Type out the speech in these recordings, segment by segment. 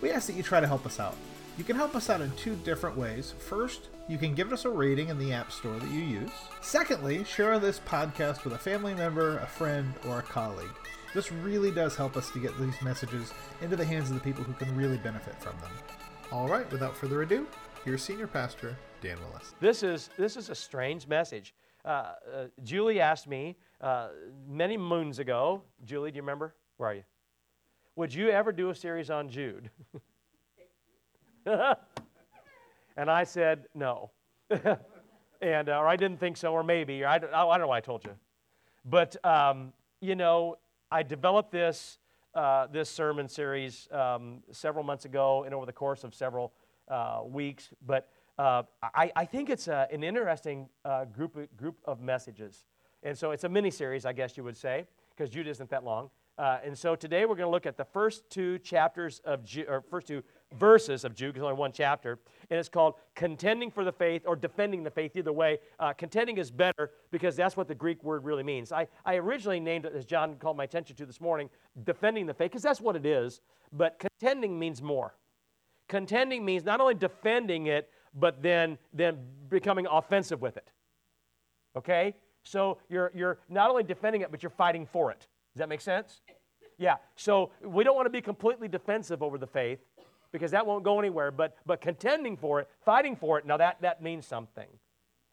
we ask that you try to help us out. You can help us out in two different ways. First, you can give us a rating in the App Store that you use. Secondly, share this podcast with a family member, a friend, or a colleague. This really does help us to get these messages into the hands of the people who can really benefit from them. All right, without further ado, here's Senior Pastor Dan Willis. This is, this is a strange message. Uh, uh, Julie asked me uh, many moons ago, Julie, do you remember? Where are you? Would you ever do a series on Jude? and I said, no. and, uh, or I didn't think so, or maybe, or I, don't, I don't know why I told you. But, um, you know, I developed this, uh, this sermon series um, several months ago and over the course of several uh, weeks. But uh, I, I, think it's a, an interesting uh, group, group of messages. And so it's a mini series, I guess you would say, because Jude isn't that long. Uh, and so today we're going to look at the first two chapters of Jude, or first two verses of Jude, because only one chapter, and it's called Contending for the Faith or Defending the Faith. Either way, uh, contending is better because that's what the Greek word really means. I, I originally named it, as John called my attention to this morning, defending the faith, because that's what it is, but contending means more. Contending means not only defending it, but then, then becoming offensive with it. Okay? So you're, you're not only defending it, but you're fighting for it. Does that make sense? Yeah. So we don't want to be completely defensive over the faith because that won't go anywhere, but, but contending for it, fighting for it, now that, that means something.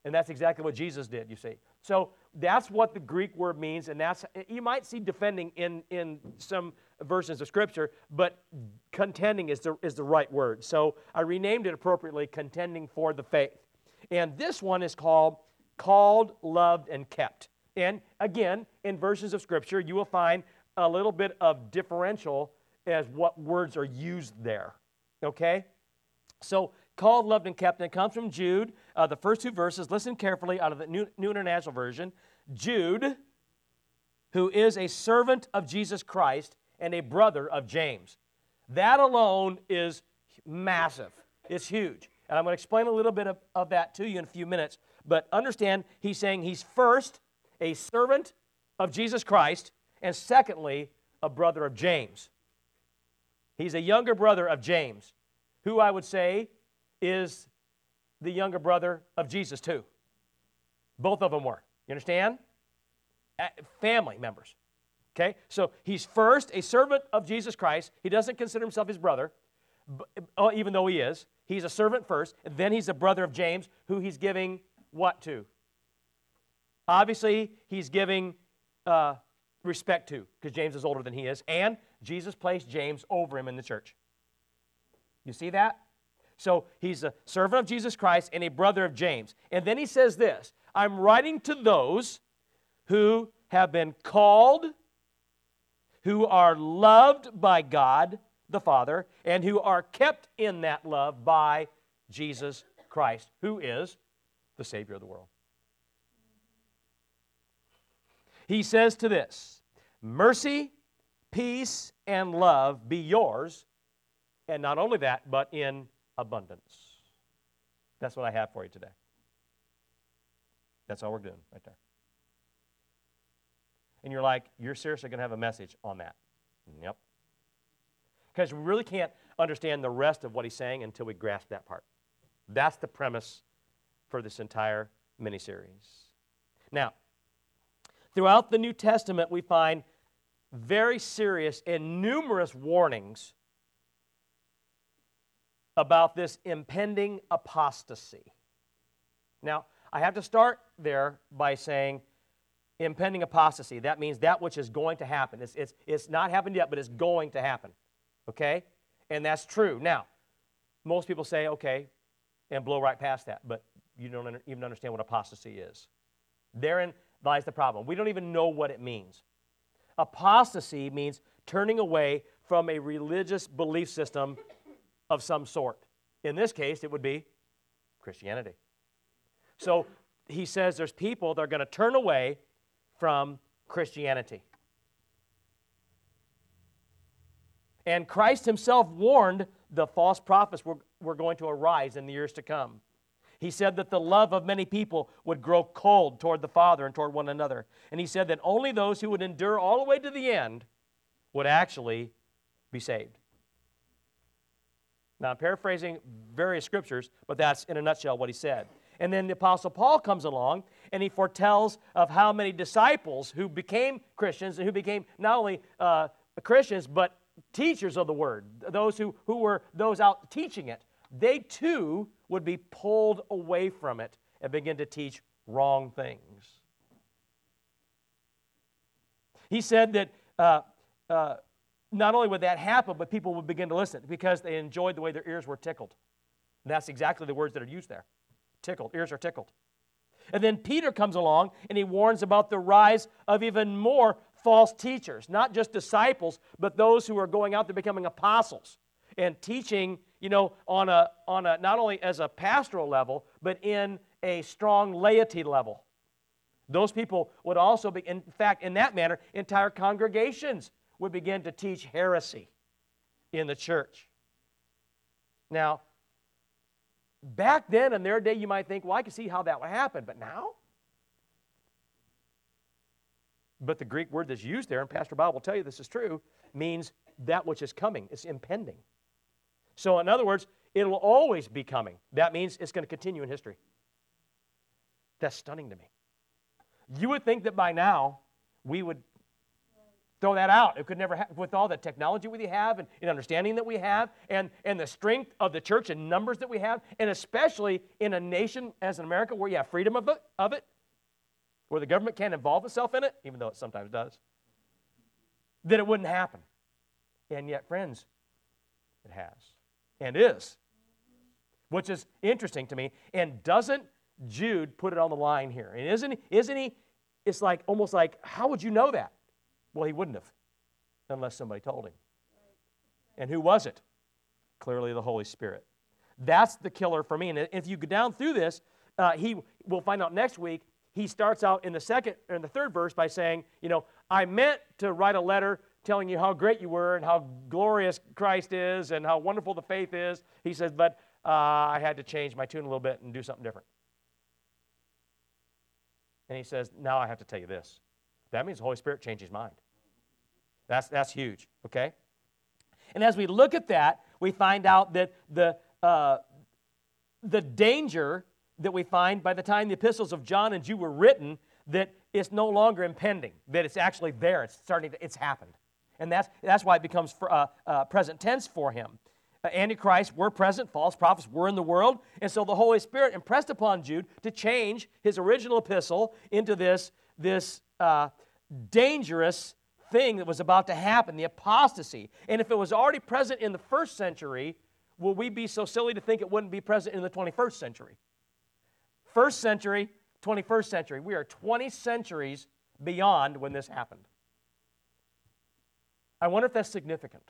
And that's exactly what Jesus did, you see. So that's what the Greek word means, and that's you might see defending in, in some versions of Scripture, but contending is the, is the right word. So I renamed it appropriately, contending for the faith. And this one is called called, loved, and kept. And again, in versions of Scripture, you will find a little bit of differential as what words are used there. Okay? So, called, loved, and kept, and it comes from Jude, uh, the first two verses. Listen carefully out of the New, New International Version. Jude, who is a servant of Jesus Christ and a brother of James. That alone is massive. It's huge. And I'm going to explain a little bit of, of that to you in a few minutes. But understand, he's saying he's first a servant of Jesus Christ, and secondly, a brother of James. He's a younger brother of James, who I would say is the younger brother of Jesus, too. Both of them were. You understand? Family members. Okay? So he's first a servant of Jesus Christ. He doesn't consider himself his brother, uh, even though he is. He's a servant first, and then he's a brother of James, who he's giving what to? Obviously, he's giving uh, respect to, because James is older than he is, and Jesus placed James over him in the church. You see that? So he's a servant of Jesus Christ and a brother of James. And then he says this I'm writing to those who have been called, who are loved by God the Father, and who are kept in that love by Jesus Christ, who is the Savior of the world. He says to this Mercy, peace, and love be yours, and not only that, but in abundance. That's what I have for you today. That's all we're doing right there. And you're like, you're seriously going to have a message on that? Yep. Because we really can't understand the rest of what he's saying until we grasp that part. That's the premise for this entire miniseries. Now, throughout the New Testament, we find very serious and numerous warnings about this impending apostasy. Now, I have to start there by saying impending apostasy. That means that which is going to happen. It's, it's, it's not happened yet, but it's going to happen. Okay? And that's true. Now, most people say, okay, and blow right past that. But you don't even understand what apostasy is. Therein lies the problem. We don't even know what it means. Apostasy means turning away from a religious belief system of some sort. In this case, it would be Christianity. So he says there's people that are going to turn away from Christianity. And Christ himself warned the false prophets were, were going to arise in the years to come. He said that the love of many people would grow cold toward the Father and toward one another. And he said that only those who would endure all the way to the end would actually be saved. Now, I'm paraphrasing various scriptures, but that's in a nutshell what he said. And then the Apostle Paul comes along and he foretells of how many disciples who became Christians and who became not only uh, Christians, but teachers of the word, those who, who were those out teaching it, they too would be pulled away from it and begin to teach wrong things. He said that uh, uh, not only would that happen, but people would begin to listen because they enjoyed the way their ears were tickled. And that's exactly the words that are used there tickled, ears are tickled. And then Peter comes along and he warns about the rise of even more false teachers, not just disciples, but those who are going out there becoming apostles and teaching, you know, on a, on a not only as a pastoral level, but in a strong laity level. Those people would also be, in fact, in that manner, entire congregations would begin to teach heresy in the church. Now, back then in their day, you might think, well, I can see how that would happen, but now? But the Greek word that's used there, and Pastor Bob will tell you this is true, means that which is coming, it's impending. So, in other words, it'll always be coming. That means it's going to continue in history. That's stunning to me. You would think that by now we would throw that out. It could never happen with all the technology we have and, and, understanding that we have and, and the strength of the church and numbers that we have, and especially in a nation as in America where you have freedom of it, of it, where the government can't involve itself in it, even though it sometimes does, that it wouldn't happen. And yet, friends, it has and is, which is interesting to me. And doesn't Jude put it on the line here? And isn't, isn't he? It's like almost like, how would you know that? Well, he wouldn't have unless somebody told him. And who was it? Clearly, the Holy Spirit. That's the killer for me. And if you go down through this, uh, he will find out next week. He starts out in the second or in the third verse by saying, you know, I meant to write a letter telling you how great you were and how glorious Christ is and how wonderful the faith is. He says, but uh, I had to change my tune a little bit and do something different. And he says, now I have to tell you this. That means the Holy Spirit changed his mind. That's, that's huge, okay? And as we look at that, we find out that the, uh, the danger that we find by the time the epistles of John and Jude were written, that it's no longer impending, that it's actually there, it's starting to, it's happened. And that's, that's why it becomes uh, uh, present tense for him. Uh, Antichrist were present, false prophets were in the world, and so the Holy Spirit impressed upon Jude to change his original epistle into this, this uh, dangerous thing that was about to happen, the apostasy. And if it was already present in the first century, will we be so silly to think it wouldn't be present in the 21st century? First century, 21st century. We are 20 centuries beyond when this happened. I wonder if that's significant.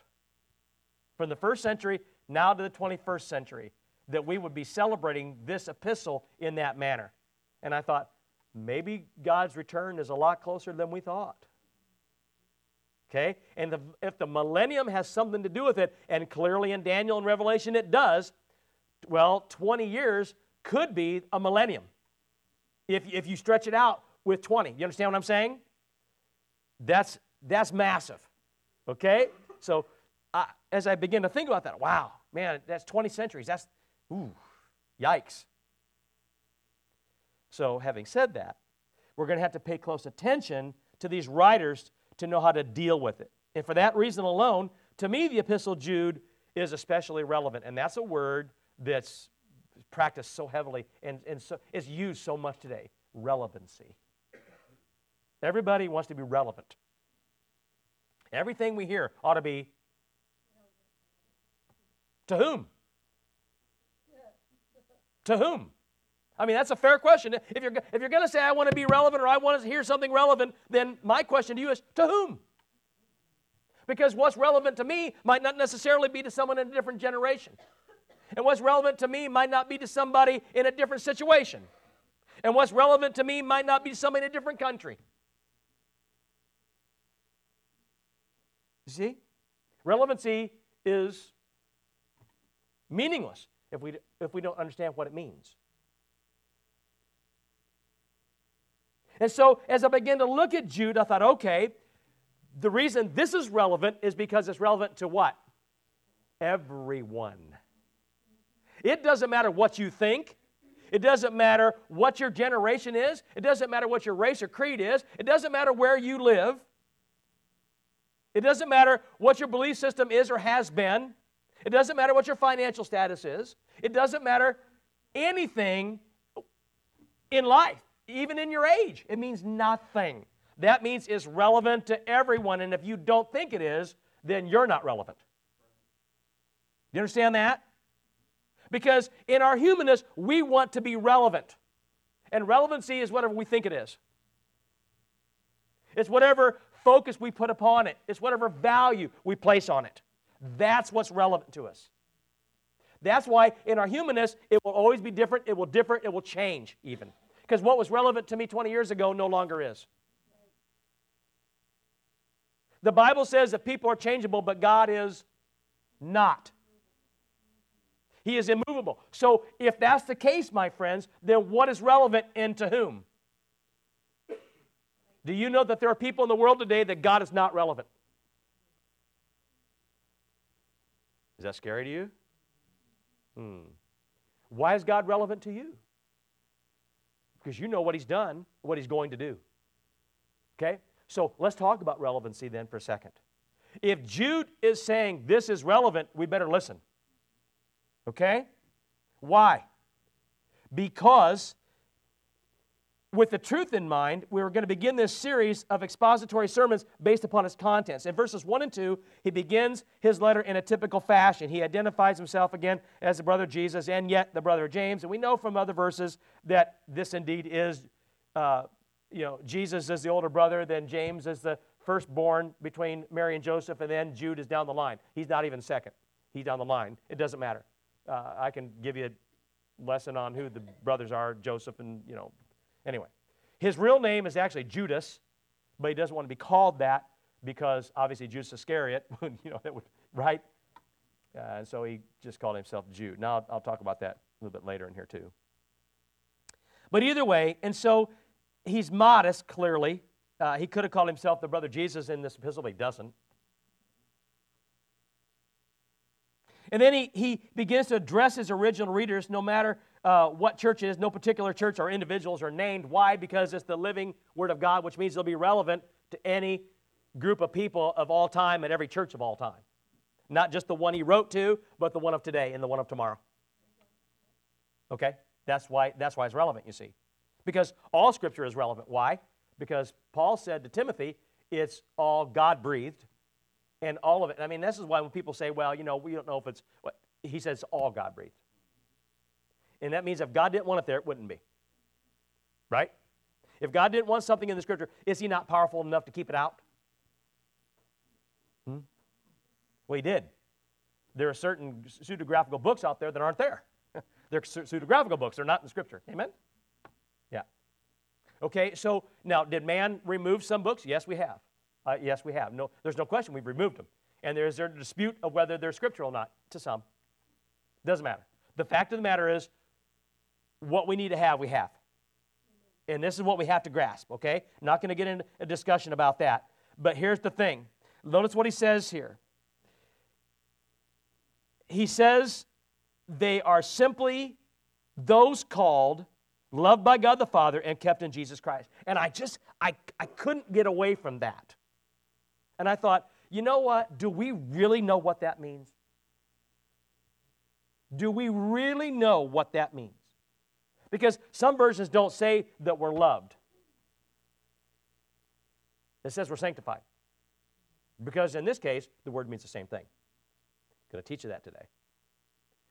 From the first century now to the 21st century, that we would be celebrating this epistle in that manner. And I thought, maybe God's return is a lot closer than we thought. Okay? And the, if the millennium has something to do with it, and clearly in Daniel and Revelation it does, well, 20 years could be a millennium if, if you stretch it out with 20. You understand what I'm saying? That's, that's massive. Okay? So I, as I begin to think about that, wow, man, that's 20 centuries. That's, ooh, yikes. So, having said that, we're going to have to pay close attention to these writers to know how to deal with it. And for that reason alone, to me, the Epistle Jude is especially relevant. And that's a word that's practiced so heavily and, and so, is used so much today relevancy. Everybody wants to be relevant. Everything we hear ought to be to whom? To whom? I mean, that's a fair question. If you're, if you're going to say, I want to be relevant or I want to hear something relevant, then my question to you is, to whom? Because what's relevant to me might not necessarily be to someone in a different generation. And what's relevant to me might not be to somebody in a different situation. And what's relevant to me might not be to somebody in a different country. You see? Relevancy is meaningless if we, if we don't understand what it means. And so, as I began to look at Jude, I thought, okay, the reason this is relevant is because it's relevant to what? Everyone. It doesn't matter what you think. It doesn't matter what your generation is. It doesn't matter what your race or creed is. It doesn't matter where you live. It doesn't matter what your belief system is or has been. It doesn't matter what your financial status is. It doesn't matter anything in life, even in your age. It means nothing. That means it's relevant to everyone. And if you don't think it is, then you're not relevant. Do you understand that? Because in our humanness, we want to be relevant. And relevancy is whatever we think it is. It's whatever focus we put upon it, it's whatever value we place on it. That's what's relevant to us. That's why in our humanness, it will always be different, it will differ, it will change even. Because what was relevant to me 20 years ago no longer is. The Bible says that people are changeable, but God is not. He is immovable. So if that's the case, my friends, then what is relevant and to whom? Do you know that there are people in the world today that God is not relevant? Is that scary to you? Hmm. Why is God relevant to you? Because you know what He's done, what He's going to do. Okay? So let's talk about relevancy then for a second. If Jude is saying this is relevant, we better listen. Okay? Why? Because with the truth in mind, we're going to begin this series of expository sermons based upon its contents. In verses 1 and 2, he begins his letter in a typical fashion. He identifies himself again as the brother Jesus and yet the brother James. And we know from other verses that this indeed is, uh, you know, Jesus is the older brother, then James is the firstborn between Mary and Joseph, and then Jude is down the line. He's not even second, he's down the line. It doesn't matter. Uh, I can give you a lesson on who the brothers are, Joseph and, you know, Anyway, his real name is actually Judas, but he doesn't want to be called that because obviously Judas Iscariot, you know, that would, right? Uh, and so he just called himself Jude. Now I'll, I'll talk about that a little bit later in here too. But either way, and so he's modest, clearly. Uh, he could have called himself the brother Jesus in this epistle, but he doesn't. And then he, he begins to address his original readers, no matter uh, what church is. No particular church or individuals are named. Why? Because it's the living Word of God, which means it'll be relevant to any group of people of all time at every church of all time. Not just the one he wrote to, but the one of today and the one of tomorrow. Okay? That's why, that's why it's relevant, you see. Because all Scripture is relevant. Why? Because Paul said to Timothy, it's all God breathed and all of it. I mean, this is why when people say, well, you know, we don't know if it's, what, he says all God breathed. And that means if God didn't want it there, it wouldn't be. Right? If God didn't want something in the scripture, is he not powerful enough to keep it out? Hmm? Well, he did. There are certain pseudographical books out there that aren't there. They're pseudographical books, they're not in the scripture. Amen? Yeah. Okay, so now, did man remove some books? Yes, we have. Uh, yes, we have. No, there's no question we've removed them. And there's a dispute of whether they're scriptural or not to some. Doesn't matter. The fact of the matter is, what we need to have, we have. And this is what we have to grasp, okay? Not going to get into a discussion about that. But here's the thing notice what he says here. He says they are simply those called, loved by God the Father, and kept in Jesus Christ. And I just, I, I couldn't get away from that. And I thought, you know what? Do we really know what that means? Do we really know what that means? Because some versions don't say that we're loved, it says we're sanctified. Because in this case, the word means the same thing. I'm going to teach you that today.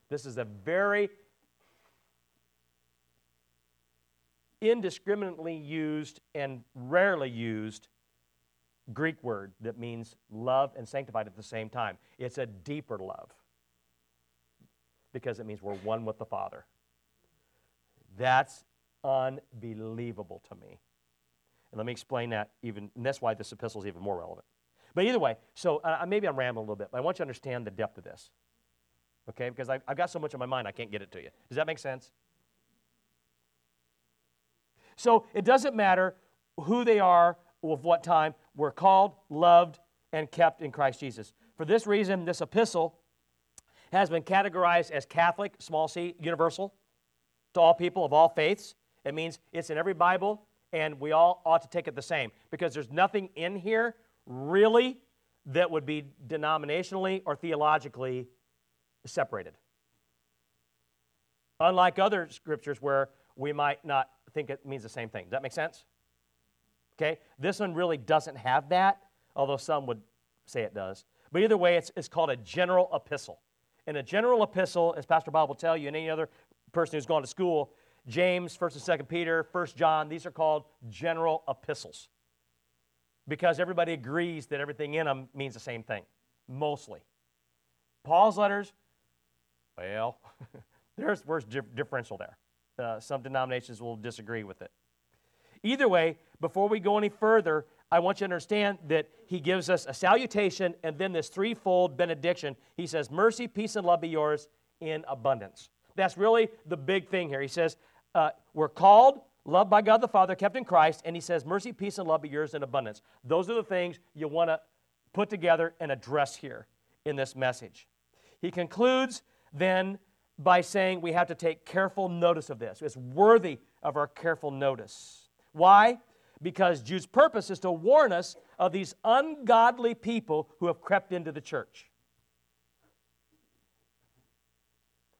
This is a very indiscriminately used and rarely used Greek word that means love and sanctified at the same time. It's a deeper love because it means we're one with the Father. That's unbelievable to me. And let me explain that even, and that's why this epistle is even more relevant. But either way, so uh, maybe I'm rambling a little bit, but I want you to understand the depth of this. Okay? Because I've, I've got so much in my mind, I can't get it to you. Does that make sense? So it doesn't matter who they are, of what time, we're called, loved, and kept in Christ Jesus. For this reason, this epistle has been categorized as Catholic, small c, universal, to all people of all faiths. It means it's in every Bible, and we all ought to take it the same because there's nothing in here really that would be denominationally or theologically separated. Unlike other scriptures where we might not think it means the same thing. Does that make sense? Okay? This one really doesn't have that, although some would say it does. But either way, it's, it's called a general epistle. And a general epistle, as Pastor Bob will tell you, and any other person who's gone to school, James, 1st and 2nd Peter, 1st John, these are called general epistles. Because everybody agrees that everything in them means the same thing, mostly. Paul's letters, well, there's, there's differential there. Uh, some denominations will disagree with it. Either way, before we go any further, I want you to understand that he gives us a salutation and then this threefold benediction. He says, Mercy, peace, and love be yours in abundance. That's really the big thing here. He says, uh, We're called, loved by God the Father, kept in Christ, and he says, Mercy, peace, and love be yours in abundance. Those are the things you want to put together and address here in this message. He concludes then by saying we have to take careful notice of this. It's worthy of our careful notice. Why? Because Jude's purpose is to warn us of these ungodly people who have crept into the church.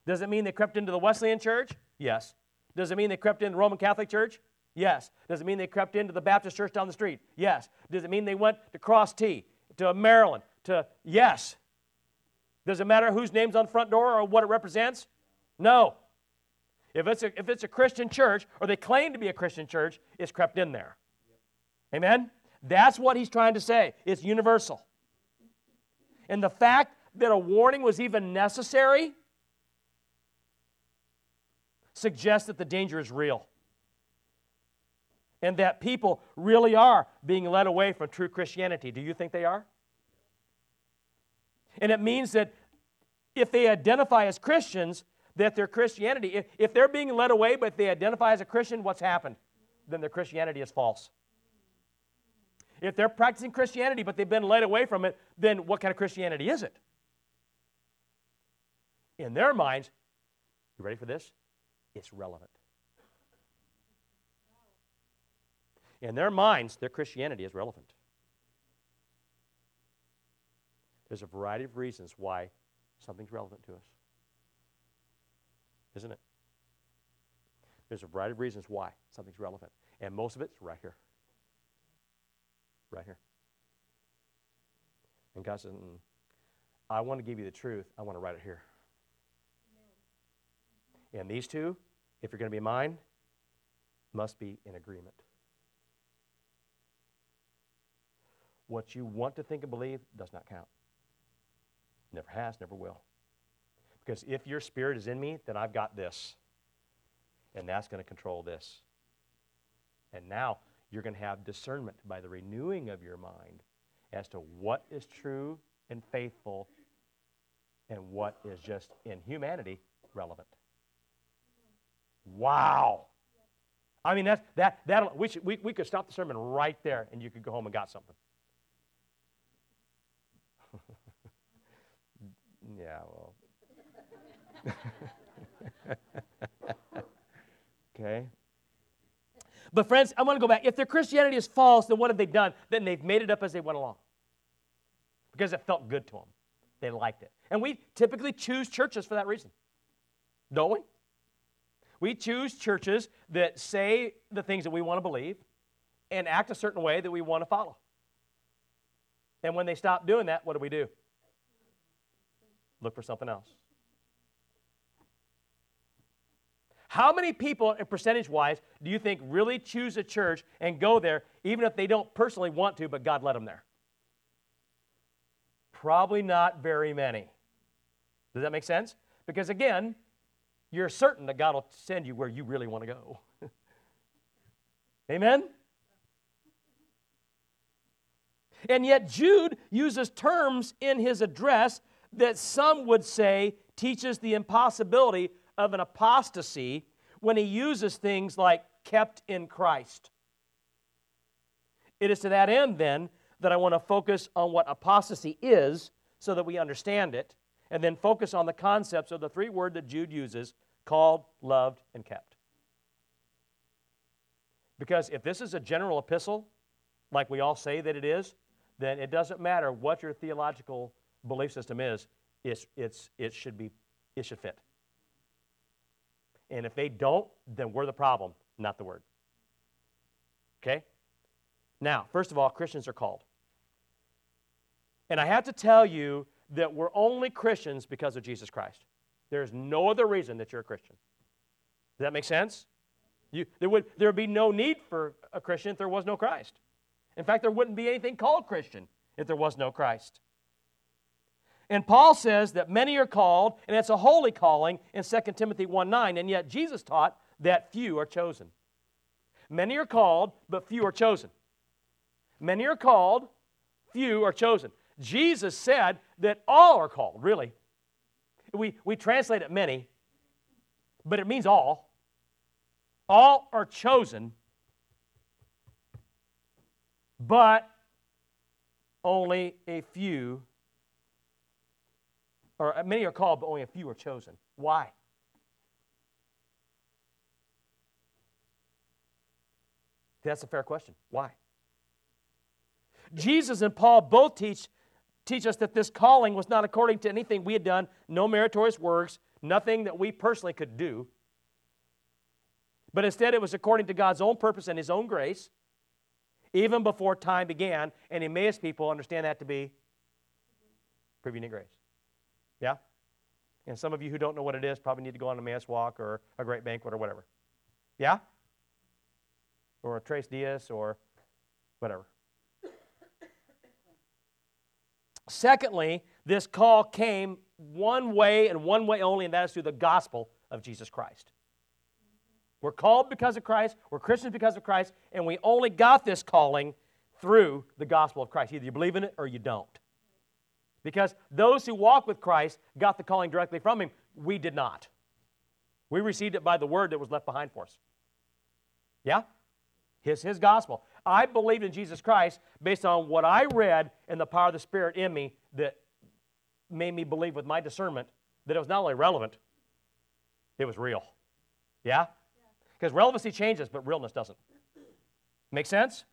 Does it mean they crept into the Wesleyan church? Yes. Does it mean they crept into the Roman Catholic Church? Yes. Does it mean they crept into the Baptist church down the street? Yes. Does it mean they went to Cross T, to Maryland, to yes? Does it matter whose name's on the front door or what it represents? No. If it's a, if it's a Christian church, or they claim to be a Christian church, it's crept in there. Amen? That's what he's trying to say. It's universal. And the fact that a warning was even necessary suggests that the danger is real. And that people really are being led away from true Christianity. Do you think they are? And it means that if they identify as Christians, that their Christianity, if, if they're being led away but they identify as a Christian, what's happened? Then their Christianity is false. If they're practicing Christianity but they've been led away from it, then what kind of Christianity is it? In their minds, you ready for this? It's relevant. In their minds, their Christianity is relevant. There's a variety of reasons why something's relevant to us. Isn't it? There's a variety of reasons why something's relevant. And most of it's right here. Right here. And God says, mm, I want to give you the truth. I want to write it here. And these two, if you're going to be mine, must be in agreement. What you want to think and believe does not count. Never has, never will. Because if your spirit is in me, then I've got this. And that's going to control this. And now you're going to have discernment by the renewing of your mind as to what is true and faithful and what is just in humanity relevant. Wow. I mean, that's, that, that, we, should, we, we could stop the sermon right there and you could go home and got something. Yeah, well. okay. But, friends, I want to go back. If their Christianity is false, then what have they done? Then they've made it up as they went along because it felt good to them. They liked it. And we typically choose churches for that reason, don't we? We choose churches that say the things that we want to believe and act a certain way that we want to follow. And when they stop doing that, what do we do? Look for something else. How many people, percentage wise, do you think really choose a church and go there even if they don't personally want to, but God led them there? Probably not very many. Does that make sense? Because again, you're certain that God will send you where you really want to go. Amen? And yet, Jude uses terms in his address that some would say teaches the impossibility of an apostasy when he uses things like kept in Christ. It is to that end, then, that I want to focus on what apostasy is so that we understand it, and then focus on the concepts of the three word that Jude uses called, loved, and kept. Because if this is a general epistle, like we all say that it is, then it doesn't matter what your theological belief system is, it's, it's, it, should be, it should fit. And if they don't, then we're the problem, not the word. Okay? Now, first of all, Christians are called. And I have to tell you that we're only Christians because of Jesus Christ. There's no other reason that you're a Christian. Does that make sense? You, there, would, there would be no need for a Christian if there was no Christ. In fact, there wouldn't be anything called Christian if there was no Christ. And Paul says that many are called, and it's a holy calling in 2 Timothy 1 9, and yet Jesus taught that few are chosen. Many are called, but few are chosen. Many are called, few are chosen. Jesus said that all are called, really. We, we translate it many, but it means all. All are chosen, but only a few, or many are called, but only a few are chosen. Why? That's a fair question. Why? Jesus and Paul both teach, teach us that this calling was not according to anything we had done, no meritorious works, nothing that we personally could do, but instead it was according to God's own purpose and His own grace even before time began, and Emmaus people understand that to be prevenient grace. Yeah? And some of you who don't know what it is probably need to go on a Emmaus walk or a great banquet or whatever. Yeah? Or a Tres Dias or whatever. Secondly, this call came one way and one way only, and that is through the gospel of Jesus Christ. We're called because of Christ, we're Christians because of Christ, and we only got this calling through the gospel of Christ. Either you believe in it or you don't. Because those who walk with Christ got the calling directly from Him. We did not. We received it by the word that was left behind for us. Yeah? His, his gospel. I believed in Jesus Christ based on what I read and the power of the Spirit in me that made me believe with my discernment that it was not only relevant, it was real. Yeah? Because relevancy changes, but realness doesn't. Make sense?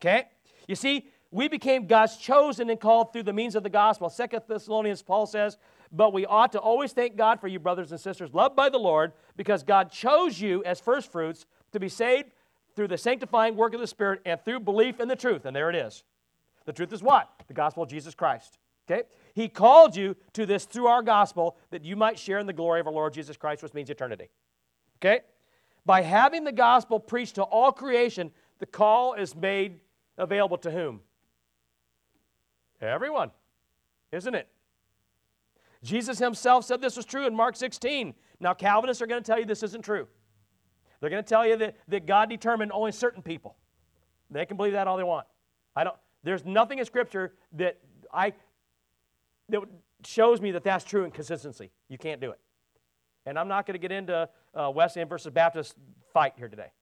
Okay? You see, we became God's chosen and called through the means of the gospel. Second Thessalonians, Paul says, But we ought to always thank God for you, brothers and sisters, loved by the Lord, because God chose you as firstfruits to be saved through the sanctifying work of the Spirit and through belief in the truth. And there it is. The truth is what? The gospel of Jesus Christ. Okay? He called you to this through our gospel that you might share in the glory of our Lord Jesus Christ, which means eternity. Okay? By having the gospel preached to all creation, the call is made available to whom? Everyone, isn't it? Jesus himself said this was true in Mark 16. Now, Calvinists are going to tell you this isn't true. They're going to tell you that, that God determined only certain people. They can believe that all they want. I don't, there's nothing in Scripture that, I, that shows me that that's true in consistency. You can't do it. And I'm not going to get into uh, Wesleyan versus Baptist fight here today.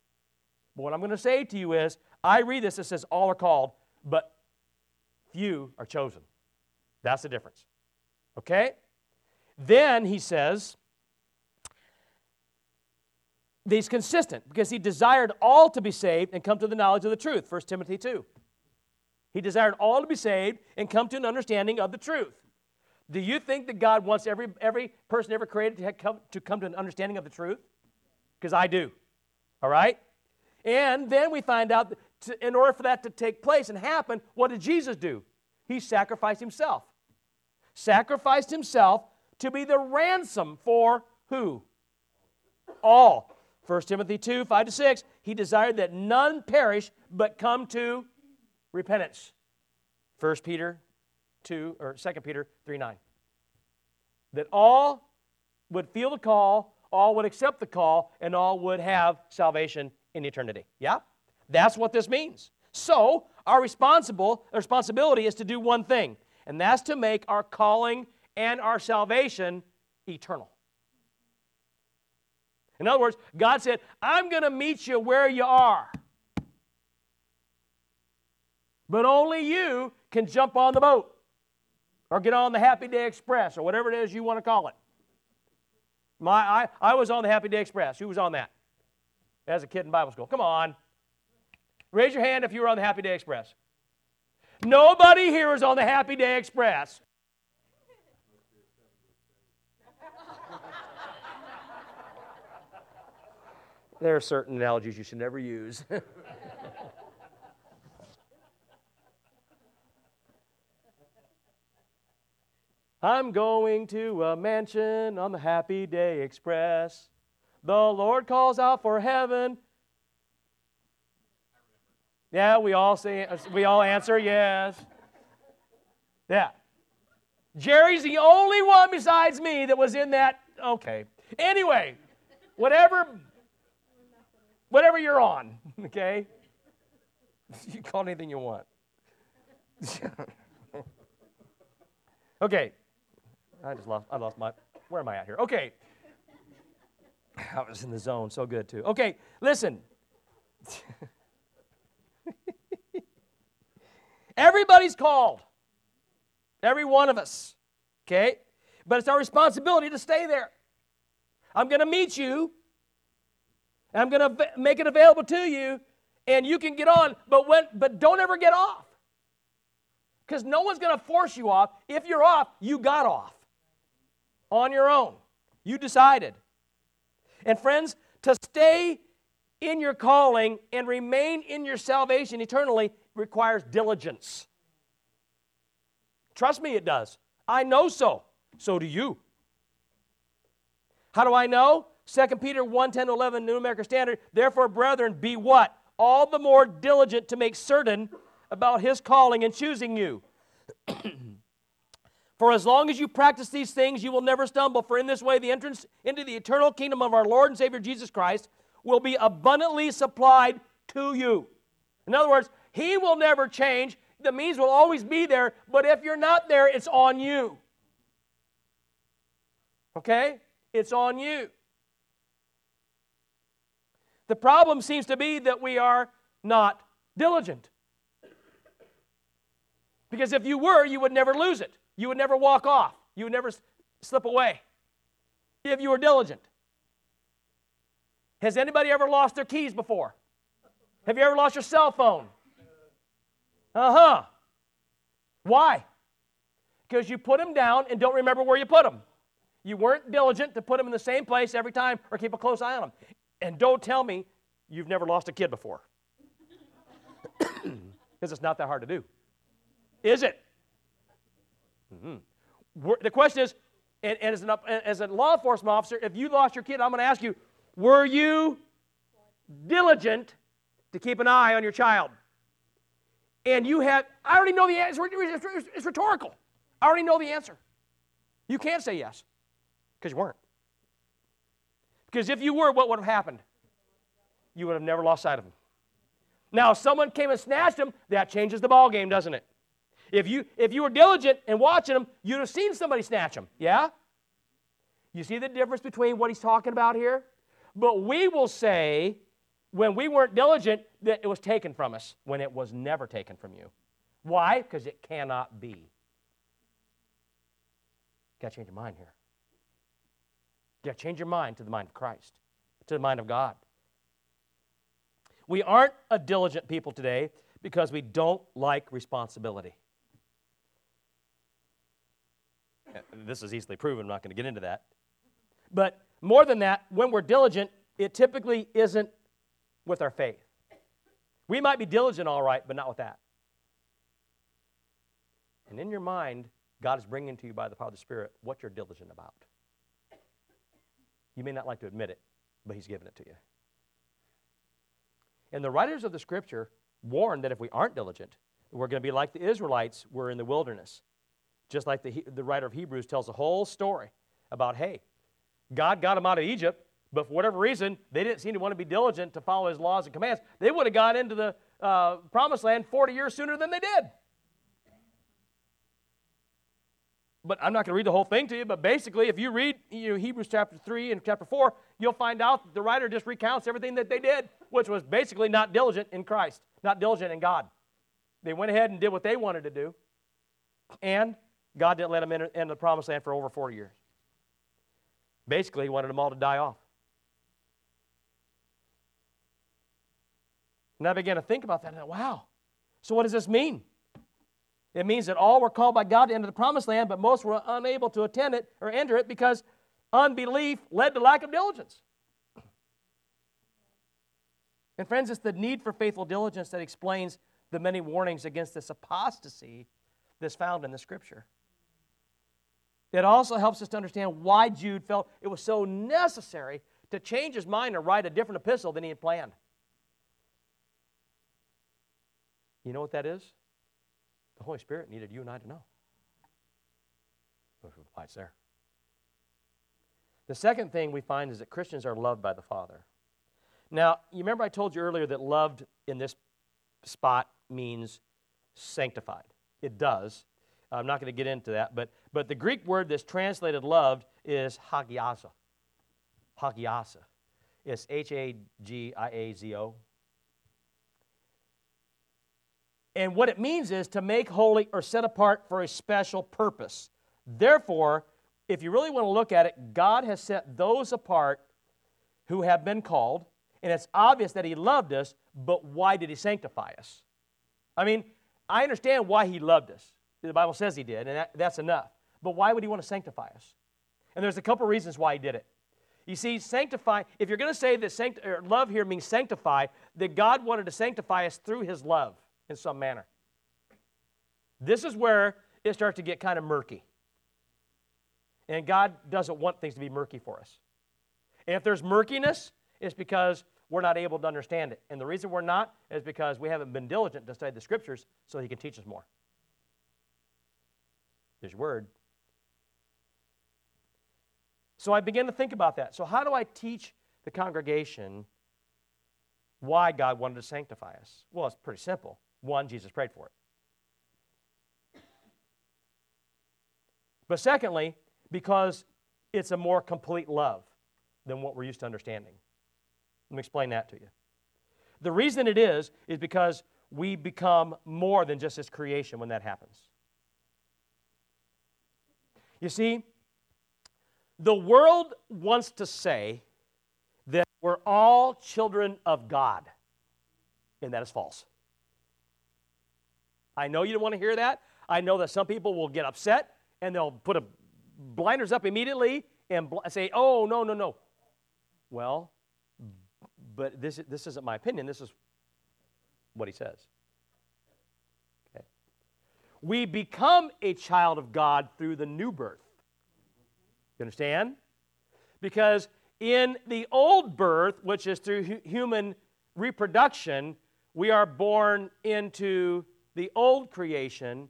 But what I'm going to say to you is I read this, it says all are called, but few are chosen. That's the difference. Okay? Then he says, he's consistent because he desired all to be saved and come to the knowledge of the truth. 1 Timothy 2. He desired all to be saved and come to an understanding of the truth. Do you think that God wants every, every person ever created to come, to come to an understanding of the truth? Because I do. All right? And then we find out that to, in order for that to take place and happen, what did Jesus do? He sacrificed himself. Sacrificed himself to be the ransom for who? All. 1 Timothy 2, 5 to 6. He desired that none perish, but come to repentance. 1 Peter 2, or 2 Peter 3, 9. That all would feel the call, all would accept the call, and all would have salvation in eternity. Yeah? That's what this means. So, our responsible responsibility is to do one thing, and that's to make our calling and our salvation eternal. In other words, God said, I'm going to meet you where you are. But only you can jump on the boat or get on the Happy Day Express or whatever it is you want to call it. My, I, I was on the Happy Day Express. Who was on that? As a kid in Bible school. Come on. Raise your hand if you were on the Happy Day Express. Nobody here is on the Happy Day Express. There are certain analogies you should never use. I'm going to a mansion on the Happy Day Express. The Lord calls out for heaven. Yeah, we all say we all answer yes. Yeah. Jerry's the only one besides me that was in that. Okay. Anyway, whatever whatever you're on, okay? You call anything you want. okay. I just lost I lost my where am I at here? Okay. I was in the zone so good too. Okay, listen. Everybody's called. Every one of us. Okay? But it's our responsibility to stay there. I'm going to meet you. I'm going to make it available to you and you can get on, but when but don't ever get off. Cuz no one's going to force you off. If you're off, you got off. On your own. You decided. And friends, to stay in your calling and remain in your salvation eternally requires diligence. Trust me, it does. I know so. So do you. How do I know? 2 Peter 1 10 11, New American Standard. Therefore, brethren, be what? All the more diligent to make certain about his calling and choosing you. For as long as you practice these things, you will never stumble. For in this way, the entrance into the eternal kingdom of our Lord and Savior Jesus Christ will be abundantly supplied to you. In other words, He will never change. The means will always be there, but if you're not there, it's on you. Okay? It's on you. The problem seems to be that we are not diligent. Because if you were, you would never lose it. You would never walk off. You would never slip away if you were diligent. Has anybody ever lost their keys before? Have you ever lost your cell phone? Uh huh. Why? Because you put them down and don't remember where you put them. You weren't diligent to put them in the same place every time or keep a close eye on them. And don't tell me you've never lost a kid before. Because it's not that hard to do. Is it? Mm-hmm. The question is, and, and as, an, as a law enforcement officer, if you lost your kid, I'm going to ask you, were you diligent to keep an eye on your child? And you have, I already know the answer. It's rhetorical. I already know the answer. You can't say yes because you weren't. Because if you were, what would have happened? You would have never lost sight of him. Now, if someone came and snatched him, that changes the ball game, doesn't it? If you, if you were diligent and watching them, you'd have seen somebody snatch them. Yeah? You see the difference between what he's talking about here? But we will say, when we weren't diligent, that it was taken from us when it was never taken from you. Why? Because it cannot be. Got to change your mind here. Got change your mind to the mind of Christ, to the mind of God. We aren't a diligent people today because we don't like responsibility. Uh, this is easily proven. I'm not going to get into that. But more than that, when we're diligent, it typically isn't with our faith. We might be diligent, all right, but not with that. And in your mind, God is bringing to you by the power of the Spirit what you're diligent about. You may not like to admit it, but He's given it to you. And the writers of the Scripture warn that if we aren't diligent, we're going to be like the Israelites were in the wilderness. Just like the, the writer of Hebrews tells a whole story about, hey, God got them out of Egypt, but for whatever reason, they didn't seem to want to be diligent to follow his laws and commands. They would have got into the uh, promised land 40 years sooner than they did. But I'm not going to read the whole thing to you, but basically, if you read you know, Hebrews chapter 3 and chapter 4, you'll find out that the writer just recounts everything that they did, which was basically not diligent in Christ, not diligent in God. They went ahead and did what they wanted to do, and God didn't let them enter, the promised land for over 40 years. Basically, He wanted them all to die off. And I began to think about that, and I, wow. So, what does this mean? It means that all were called by God to enter the promised land, but most were unable to attend it or enter it because unbelief led to lack of diligence. And, friends, it's the need for faithful diligence that explains the many warnings against this apostasy that's found in the scripture. It also helps us to understand why Jude felt it was so necessary to change his mind and write a different epistle than he had planned. You know what that is? The Holy Spirit needed you and I to know. Why there. The second thing we find is that Christians are loved by the Father. Now, you remember I told you earlier that loved in this spot means sanctified. It does. I'm not going to get into that, but, but the Greek word that's translated loved is hagiazo. Hagiazo. It's H A G I A Z O. And what it means is to make holy or set apart for a special purpose. Therefore, if you really want to look at it, God has set those apart who have been called, and it's obvious that He loved us, but why did He sanctify us? I mean, I understand why He loved us. The Bible says He did, and that, that's enough. But why would He want to sanctify us? And there's a couple of reasons why He did it. You see, sanctify, if you're going to say that love here means sanctify, that God wanted to sanctify us through His love in some manner. This is where it starts to get kind of murky. And God doesn't want things to be murky for us. And if there's murkiness, it's because we're not able to understand it. And the reason we're not is because we haven't been diligent to study the scriptures so He can teach us more. Your word. So I began to think about that. So, how do I teach the congregation why God wanted to sanctify us? Well, it's pretty simple. One, Jesus prayed for it. But secondly, because it's a more complete love than what we're used to understanding. Let me explain that to you. The reason it is, is because we become more than just His creation when that happens. You see, the world wants to say that we're all children of God, and that is false. I know you don't want to hear that. I know that some people will get upset and they'll put a blinders up immediately and bl- say, "Oh, no, no, no." Well, but this this isn't my opinion. This is what he says. Okay. We become a child of God through the new birth. You understand? Because in the old birth, which is through hu- human reproduction, we are born into the old creation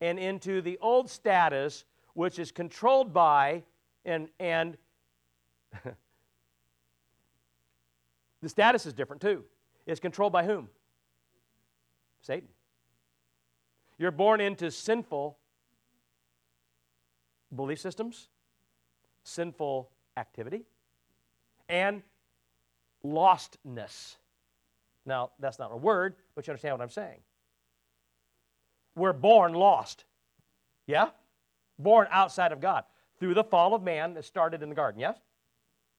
and into the old status, which is controlled by and, and the status is different too. It's controlled by whom? Satan. You're born into sinful belief systems, sinful activity, and lostness. Now, that's not a word, but you understand what I'm saying we're born lost. Yeah? Born outside of God through the fall of man that started in the garden. Yes?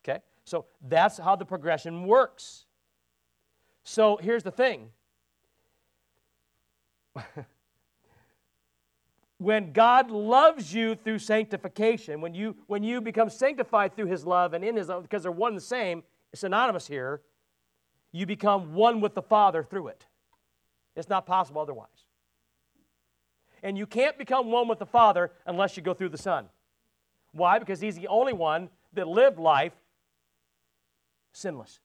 Okay? So that's how the progression works. So here's the thing. when God loves you through sanctification, when you when you become sanctified through his love and in his love, because they're one and the same, it's synonymous here, you become one with the Father through it. It's not possible otherwise. And you can't become one with the Father unless you go through the Son. Why? Because He's the only one that lived life sinless.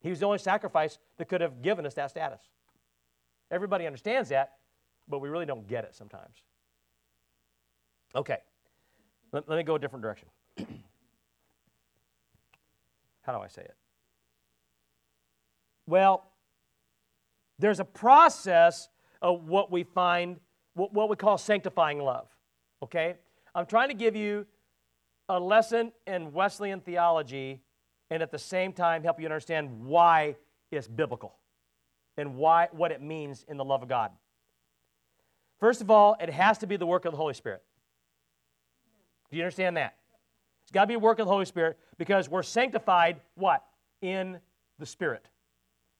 He was the only sacrifice that could have given us that status. Everybody understands that, but we really don't get it sometimes. Okay, let, let me go a different direction. How do I say it? Well, there's a process of what we find, what we call sanctifying love. Okay? I'm trying to give you a lesson in Wesleyan theology and at the same time help you understand why it's biblical and why what it means in the love of God. First of all, it has to be the work of the Holy Spirit. Do you understand that? It's got to be a work of the Holy Spirit because we're sanctified what? In the Spirit.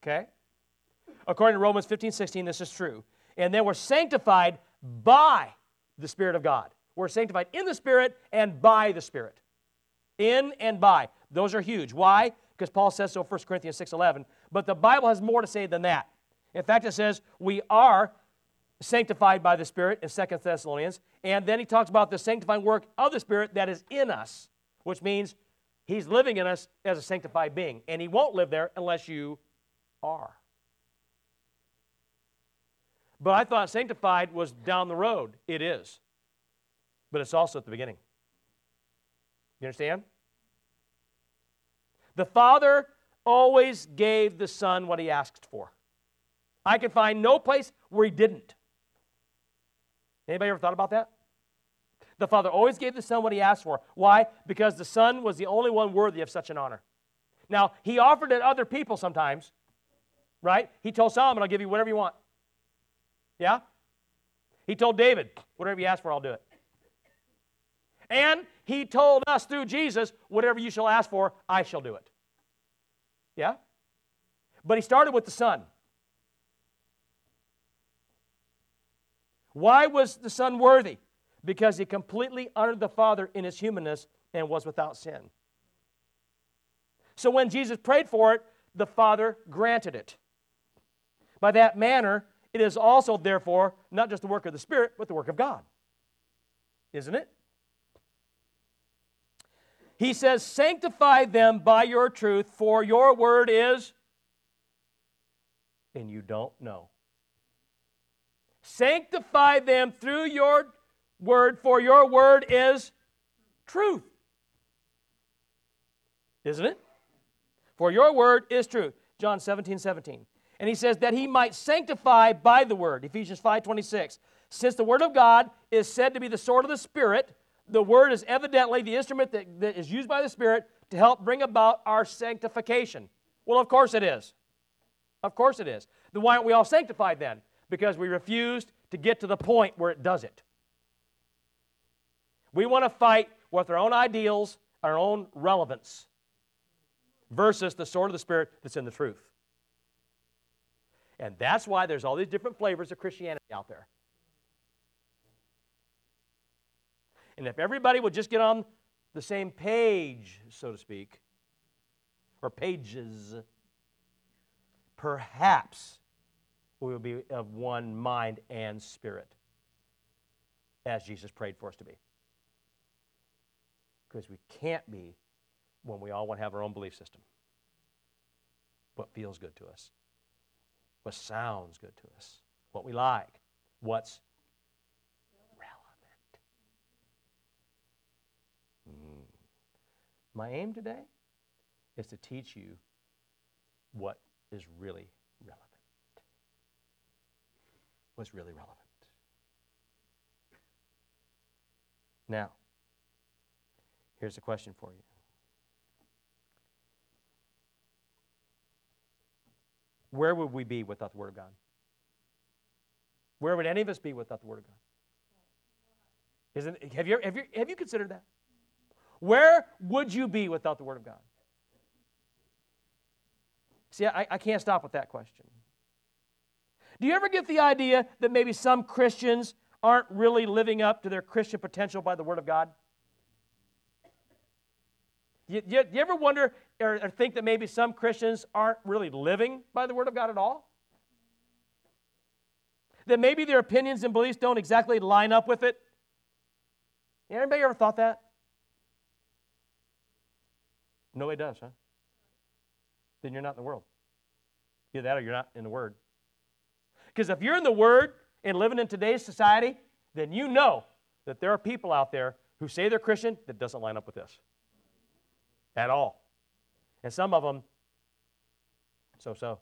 Okay? According to Romans 15, 16, this is true. And then we're sanctified by the Spirit of God. We're sanctified in the Spirit and by the Spirit. In and by. Those are huge. Why? Because Paul says so 1 Corinthians 6.11. But the Bible has more to say than that. In fact, it says we are sanctified by the Spirit in 2 Thessalonians. And then he talks about the sanctifying work of the Spirit that is in us, which means he's living in us as a sanctified being. And he won't live there unless you are. But I thought sanctified was down the road. It is. But it's also at the beginning. You understand? The Father always gave the Son what he asked for. I can find no place where he didn't. Anybody ever thought about that? The Father always gave the Son what he asked for. Why? Because the Son was the only one worthy of such an honor. Now, he offered it other people sometimes, right? He told Solomon, I'll give you whatever you want. Yeah? He told David, whatever you ask for, I'll do it. And he told us through Jesus, whatever you shall ask for, I shall do it. Yeah? But he started with the Son. Why was the Son worthy? Because he completely honored the Father in his humanness and was without sin. So when Jesus prayed for it, the Father granted it. By that manner, it is also, therefore, not just the work of the Spirit, but the work of God. Isn't it? He says, Sanctify them by your truth, for your word is, and you don't know. Sanctify them through your word, for your word is truth. Isn't it? For your word is truth. John 17, 17. And he says that he might sanctify by the word, Ephesians 5, 26. Since the word of God is said to be the sword of the Spirit, the word is evidently the instrument that, that is used by the Spirit to help bring about our sanctification. Well, of course it is. Of course it is. Then why aren't we all sanctified then? because we refused to get to the point where it does it. We want to fight with our own ideals, our own relevance, versus the sword of the Spirit that's in the truth. And that's why there's all these different flavors of Christianity out there. And if everybody would just get on the same page, so to speak, or pages, perhaps we will be of one mind and spirit, as Jesus prayed for us to be. Because we can't be when we all want to have our own belief system. What feels good to us, what sounds good to us, what we like, what's relevant. Mm. My aim today is to teach you what is really relevant. What's really relevant. Now, here's a question for you. Where would we be without the Word of God? Where would any of us be without the Word of God? Isn't, have, you, have, you, have you considered that? Where would you be without the Word of God? See, I, I can't stop with that question. Do you ever get the idea that maybe some Christians aren't really living up to their Christian potential by the Word of God? You, you, you ever wonder or, or think that maybe some Christians aren't really living by the Word of God at all? That maybe their opinions and beliefs don't exactly line up with it? Anybody ever thought that? Nobody does, huh? Then you're not in the world. Either that or you're not in the Word. Because if you're in the Word and living in today's society, then you know that there are people out there who say they're Christian that doesn't line up with this at all. And some of them, so so.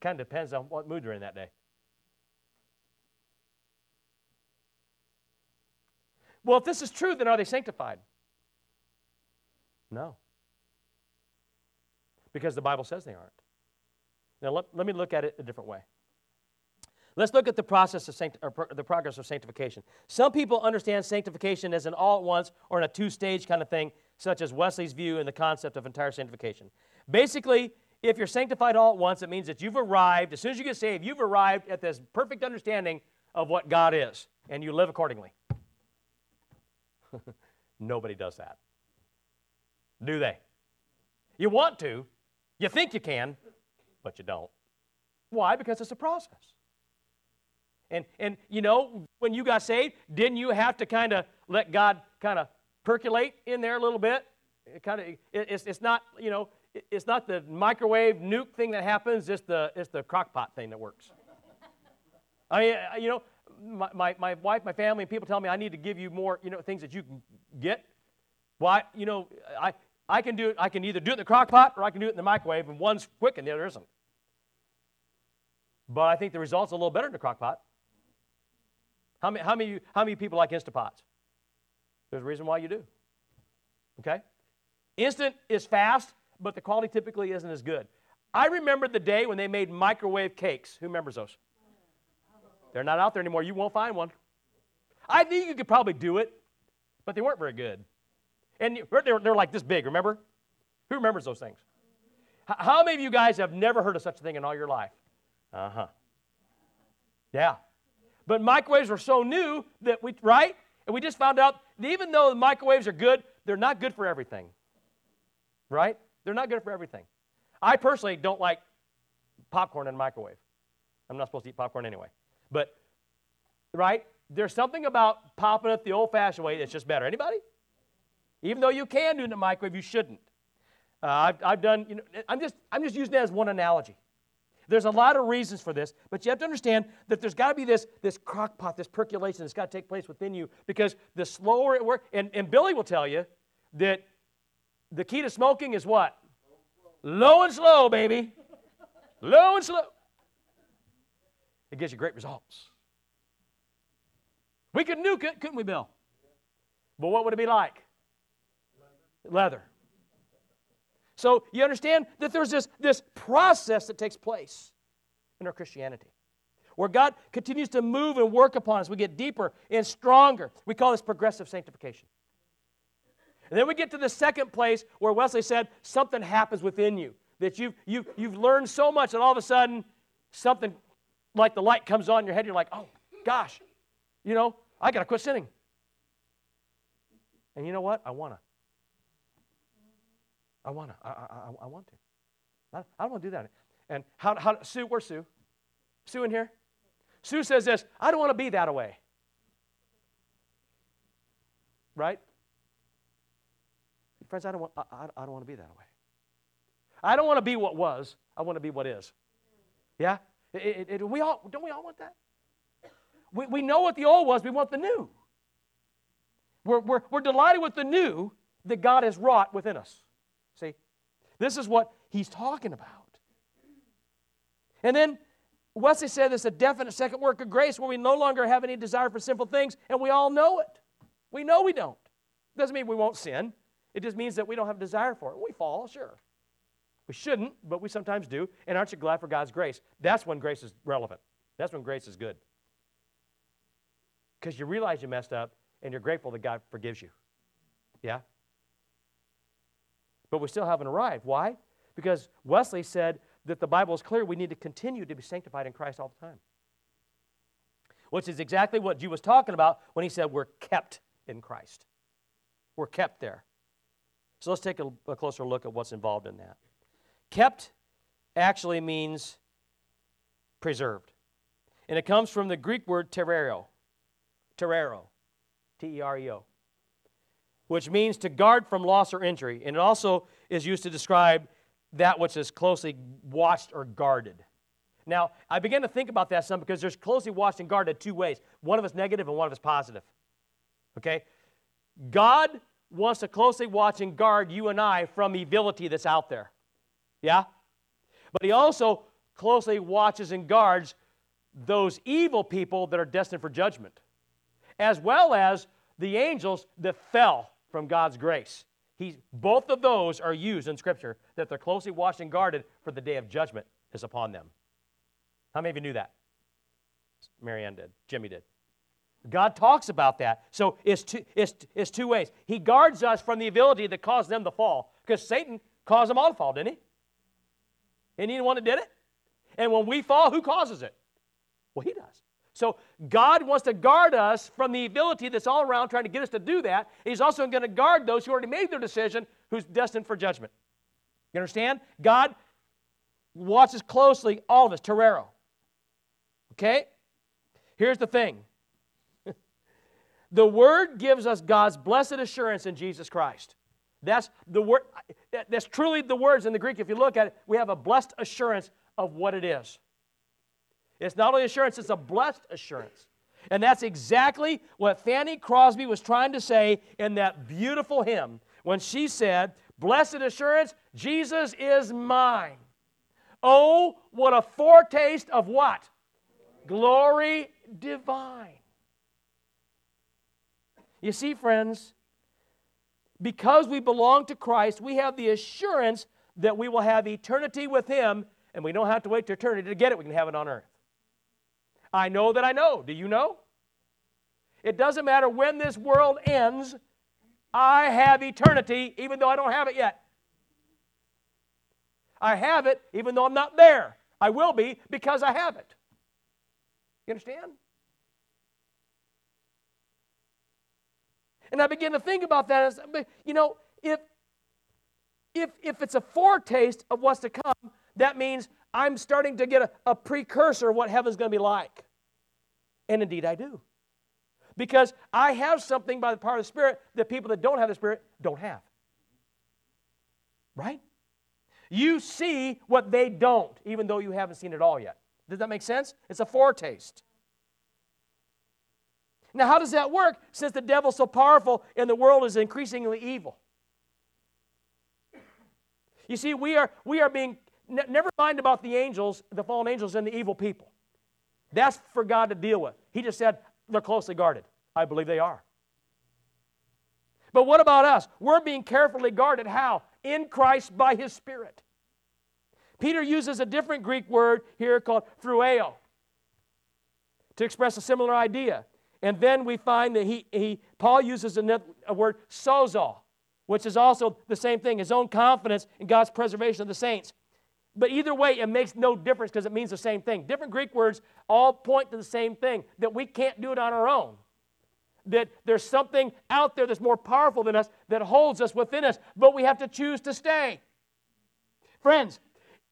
Kind of depends on what mood you're in that day. Well, if this is true, then are they sanctified? No. Because the Bible says they aren't. Now, let, let me look at it a different way. Let's look at the process of sancti- or the progress of sanctification. Some people understand sanctification as an all at once or in a two stage kind of thing, such as Wesley's view and the concept of entire sanctification. Basically, if you're sanctified all at once, it means that you've arrived, as soon as you get saved, you've arrived at this perfect understanding of what God is, and you live accordingly. Nobody does that. Do they? You want to, you think you can, but you don't. Why? Because it's a process. And, and you know, when you got saved, didn't you have to kind of let God kind of percolate in there a little bit? It kind of, it, it's, it's not, you know, it, it's not the microwave nuke thing that happens, it's the, it's the crock pot thing that works. I mean, uh, you know, my, my, my wife, my family, and people tell me I need to give you more, you know, things that you can get. Why, well, you know, I, I can do it, I can either do it in the crock pot or I can do it in the microwave, and one's quick and the other isn't. But I think the result's a little better in the crock pot. How many, how many, how many people like Instapots? There's a reason why you do. Okay? Instant is fast, but the quality typically isn't as good. I remember the day when they made microwave cakes. Who remembers those? They're not out there anymore. You won't find one. I think you could probably do it, but they weren't very good. And they're, they're like this big, remember? Who remembers those things? How many of you guys have never heard of such a thing in all your life? Uh huh. Yeah. But microwaves were so new that we, right? And we just found out even though the microwaves are good, they're not good for everything. Right? They're not good for everything. I personally don't like popcorn in a microwave. I'm not supposed to eat popcorn anyway. But, right? There's something about popping it the old fashioned way that's just better. Anybody? Even though you can do it in the microwave, you shouldn't. Uh, I've, I've done, you know, I'm just, I'm just using that as one analogy. There's a lot of reasons for this, but you have to understand that there's got to be this, this crock pot, this percolation that's got to take place within you because the slower it works, and, and Billy will tell you that the key to smoking is what? Low and slow, baby. Low and slow. It gives you great results. We could nuke it, couldn't we, Bill? But what would it be like? Leather. So you understand that there's this, this process that takes place in our Christianity where God continues to move and work upon us. We get deeper and stronger. We call this progressive sanctification. And then we get to the second place where Wesley said something happens within you. That you've, you've, you've learned so much that all of a sudden something like the light comes on your head. You're like, oh, gosh, you know, I got to quit sinning. And you know what? I want to. I want to. I, I, I, want to. I, I don't want to do that. And how, how, Sue, where's Sue? Sue in here? Sue says this I don't want to be that way. Right? Friends, I don't want, I, I don't want to be that way. I don't want to be what was. I want to be what is. Yeah? It, it, it, we all, don't we all want that? We, we know what the old was, we want the new. We're, we're, we're delighted with the new that God has wrought within us. This is what he's talking about. And then Wesley said there's a definite second work of grace where we no longer have any desire for sinful things, and we all know it. We know we don't. Doesn't mean we won't sin. It just means that we don't have desire for it. We fall, sure. We shouldn't, but we sometimes do. And aren't you glad for God's grace? That's when grace is relevant. That's when grace is good. Because you realize you messed up and you're grateful that God forgives you. Yeah? But we still haven't arrived. Why? Because Wesley said that the Bible is clear we need to continue to be sanctified in Christ all the time. Which is exactly what Jude was talking about when he said we're kept in Christ. We're kept there. So let's take a, a closer look at what's involved in that. Kept actually means preserved. And it comes from the Greek word tereo. Tereo. T E R E O. which means to guard from loss or injury. And it also is used to describe that which is closely watched or guarded. Now, I began to think about that some because there's closely watched and guarded two ways. One of us negative and one of us positive. Okay? God wants to closely watch and guard you and I from evility that's out there. Yeah? But he also closely watches and guards those evil people that are destined for judgment, as well as the angels that fell from God's grace. He's, both of those are used in Scripture that they're closely watched and guarded for the day of judgment is upon them. How many of you knew that? Marianne did. Jimmy did. God talks about that. So it's two, it's, it's two ways. He guards us from the ability that caused them to fall because Satan caused them all to fall, didn't he? And he the one that did it? And when we fall, who causes it? Well, he does. So God wants to guard us from the ability that's all around trying to get us to do that. He's also going to guard those who already made their decision who's destined for judgment. You understand? God watches closely all of us, Torero. Okay? Here's the thing. the word gives us God's blessed assurance in Jesus Christ. That's the word that's truly the words in the Greek if you look at it, we have a blessed assurance of what it is. It's not only assurance, it's a blessed assurance. And that's exactly what Fanny Crosby was trying to say in that beautiful hymn when she said, Blessed assurance, Jesus is mine. Oh, what a foretaste of what? Glory divine. You see, friends, because we belong to Christ, we have the assurance that we will have eternity with Him, and we don't have to wait to eternity to get it. We can have it on earth. I know that I know. Do you know? It doesn't matter when this world ends, I have eternity even though I don't have it yet. I have it even though I'm not there. I will be because I have it. You understand? And I begin to think about that as, you know, if, if, if it's a foretaste of what's to come, that means I'm starting to get a, a precursor of what heaven's going to be like. And indeed, I do. Because I have something by the power of the Spirit that people that don't have the Spirit don't have. Right? You see what they don't, even though you haven't seen it all yet. Does that make sense? It's a foretaste. Now, how does that work since the devil's so powerful and the world is increasingly evil? You see, we are, we are being, never mind about the angels, the fallen angels, and the evil people. That's for God to deal with. He just said they're closely guarded. I believe they are. But what about us? We're being carefully guarded. How? In Christ by His Spirit. Peter uses a different Greek word here called phroureo to express a similar idea. And then we find that he, he Paul uses a, a word sozo, which is also the same thing, his own confidence in God's preservation of the saints. But either way, it makes no difference because it means the same thing. Different Greek words all point to the same thing that we can't do it on our own. That there's something out there that's more powerful than us that holds us within us, but we have to choose to stay. Friends,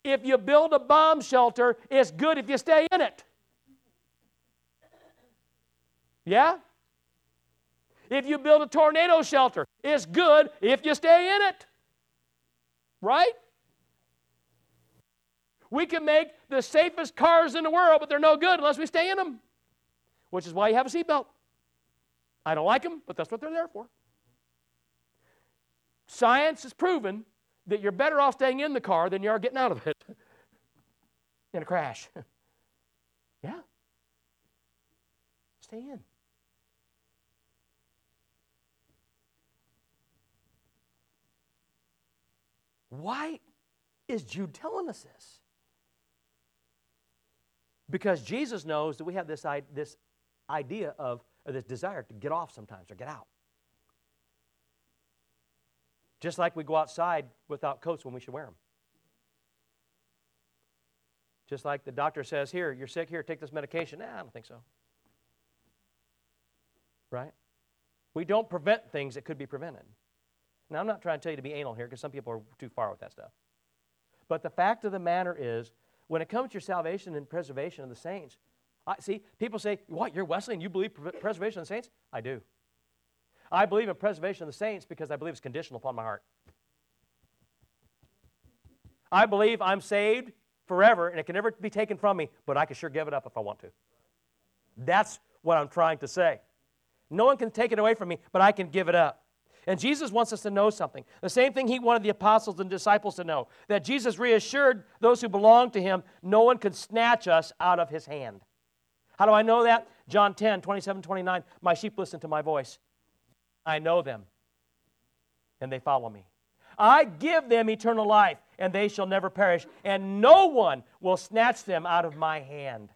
if you build a bomb shelter, it's good if you stay in it. Yeah? If you build a tornado shelter, it's good if you stay in it. Right? We can make the safest cars in the world, but they're no good unless we stay in them, which is why you have a seatbelt. I don't like them, but that's what they're there for. Science has proven that you're better off staying in the car than you are getting out of it in a crash. yeah. Stay in. Why is Jude telling us this? Because Jesus knows that we have this, this idea of, or this desire to get off sometimes or get out. Just like we go outside without coats when we should wear them. Just like the doctor says, Here, you're sick, here, take this medication. Nah, I don't think so. Right? We don't prevent things that could be prevented. Now, I'm not trying to tell you to be anal here because some people are too far with that stuff. But the fact of the matter is, when it comes to your salvation and preservation of the saints, I, see, people say, What, you're Wesleyan? You believe preservation of the saints? I do. I believe in preservation of the saints because I believe it's conditional upon my heart. I believe I'm saved forever and it can never be taken from me, but I can sure give it up if I want to. That's what I'm trying to say. No one can take it away from me, but I can give it up. And Jesus wants us to know something. The same thing he wanted the apostles and disciples to know that Jesus reassured those who belong to him no one could snatch us out of his hand. How do I know that? John 10, 27, 29. My sheep listen to my voice. I know them, and they follow me. I give them eternal life, and they shall never perish, and no one will snatch them out of my hand.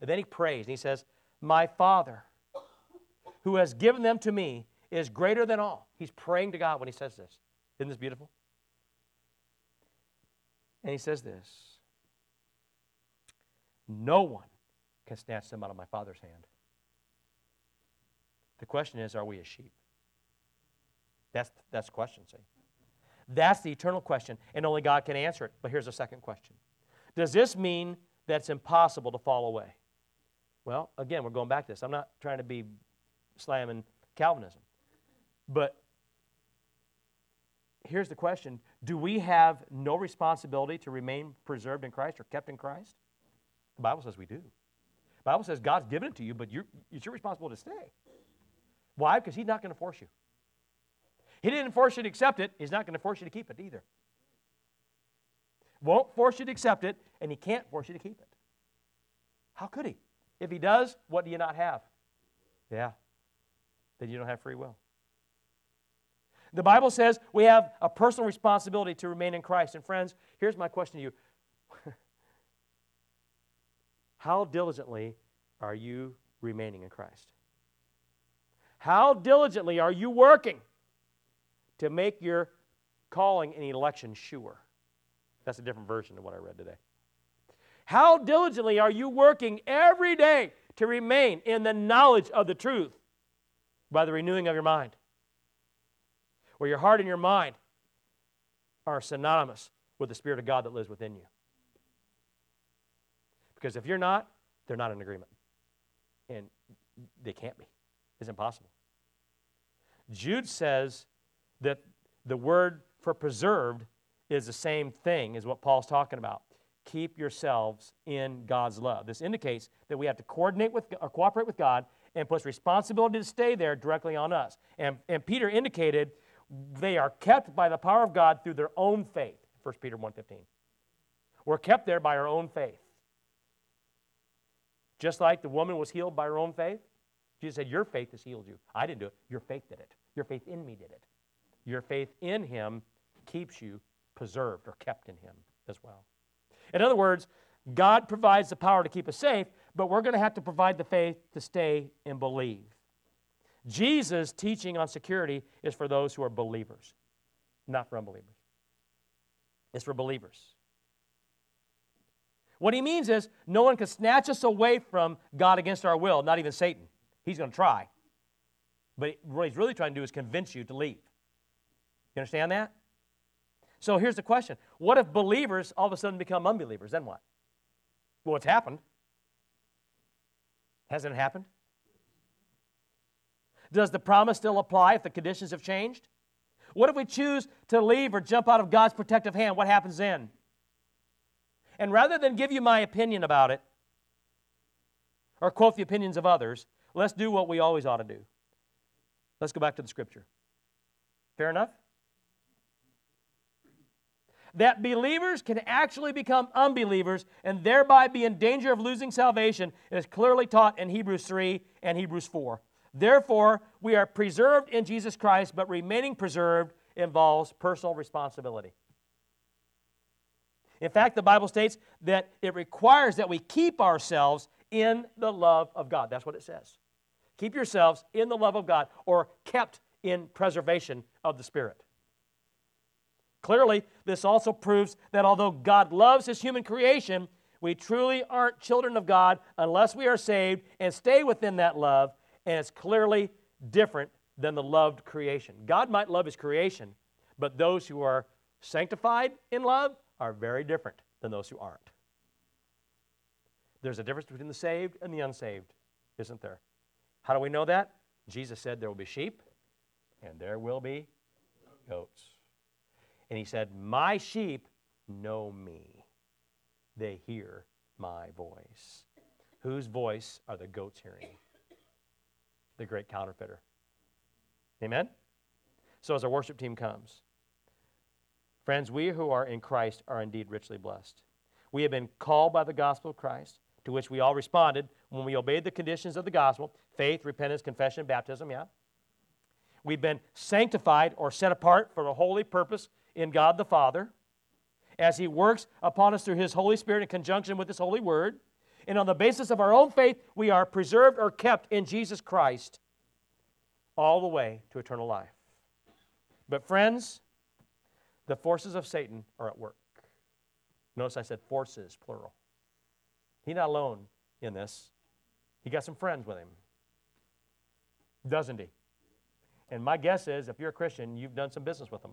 And then he prays, and he says, My Father, who has given them to me, is greater than all. He's praying to God when he says this. Isn't this beautiful? And he says this No one can snatch them out of my Father's hand. The question is, are we a sheep? That's, that's the question, see? That's the eternal question, and only God can answer it. But here's a second question Does this mean that it's impossible to fall away? Well, again, we're going back to this. I'm not trying to be slamming Calvinism. But here's the question Do we have no responsibility to remain preserved in Christ or kept in Christ? The Bible says we do. The Bible says God's given it to you, but you're, it's your responsibility to stay. Why? Because He's not going to force you. He didn't force you to accept it, He's not going to force you to keep it either. Won't force you to accept it, and He can't force you to keep it. How could He? If He does, what do you not have? Yeah, then you don't have free will. The Bible says we have a personal responsibility to remain in Christ. And friends, here's my question to you How diligently are you remaining in Christ? How diligently are you working to make your calling and election sure? That's a different version of what I read today. How diligently are you working every day to remain in the knowledge of the truth by the renewing of your mind? Where your heart and your mind are synonymous with the Spirit of God that lives within you. Because if you're not, they're not in agreement. And they can't be. It's impossible. Jude says that the word for preserved is the same thing as what Paul's talking about. Keep yourselves in God's love. This indicates that we have to coordinate with or cooperate with God and puts responsibility to stay there directly on us. And, and Peter indicated they are kept by the power of God through their own faith. 1 Peter 1:15. We're kept there by our own faith. Just like the woman was healed by her own faith, Jesus said, Your faith has healed you. I didn't do it. Your faith did it. Your faith in me did it. Your faith in Him keeps you preserved or kept in Him as well. In other words, God provides the power to keep us safe, but we're going to have to provide the faith to stay and believe. Jesus' teaching on security is for those who are believers, not for unbelievers. It's for believers. What he means is no one can snatch us away from God against our will, not even Satan. He's going to try. But what he's really trying to do is convince you to leave. You understand that? So here's the question What if believers all of a sudden become unbelievers? Then what? Well, it's happened. Hasn't it happened? Does the promise still apply if the conditions have changed? What if we choose to leave or jump out of God's protective hand? What happens then? And rather than give you my opinion about it or quote the opinions of others, let's do what we always ought to do. Let's go back to the scripture. Fair enough? That believers can actually become unbelievers and thereby be in danger of losing salvation is clearly taught in Hebrews 3 and Hebrews 4. Therefore, we are preserved in Jesus Christ, but remaining preserved involves personal responsibility. In fact, the Bible states that it requires that we keep ourselves in the love of God. That's what it says. Keep yourselves in the love of God or kept in preservation of the Spirit. Clearly, this also proves that although God loves his human creation, we truly aren't children of God unless we are saved and stay within that love and it's clearly different than the loved creation. God might love his creation, but those who are sanctified in love are very different than those who aren't. There's a difference between the saved and the unsaved, isn't there? How do we know that? Jesus said there will be sheep and there will be goats. And he said, My sheep know me. They hear my voice. Whose voice are the goats hearing? The great counterfeiter. Amen? So, as our worship team comes, friends, we who are in Christ are indeed richly blessed. We have been called by the gospel of Christ, to which we all responded when we obeyed the conditions of the gospel faith, repentance, confession, baptism, yeah. We've been sanctified or set apart for a holy purpose in God the Father as He works upon us through His Holy Spirit in conjunction with His holy word. And on the basis of our own faith, we are preserved or kept in Jesus Christ all the way to eternal life. But, friends, the forces of Satan are at work. Notice I said forces, plural. He's not alone in this, he got some friends with him. Doesn't he? And my guess is if you're a Christian, you've done some business with them.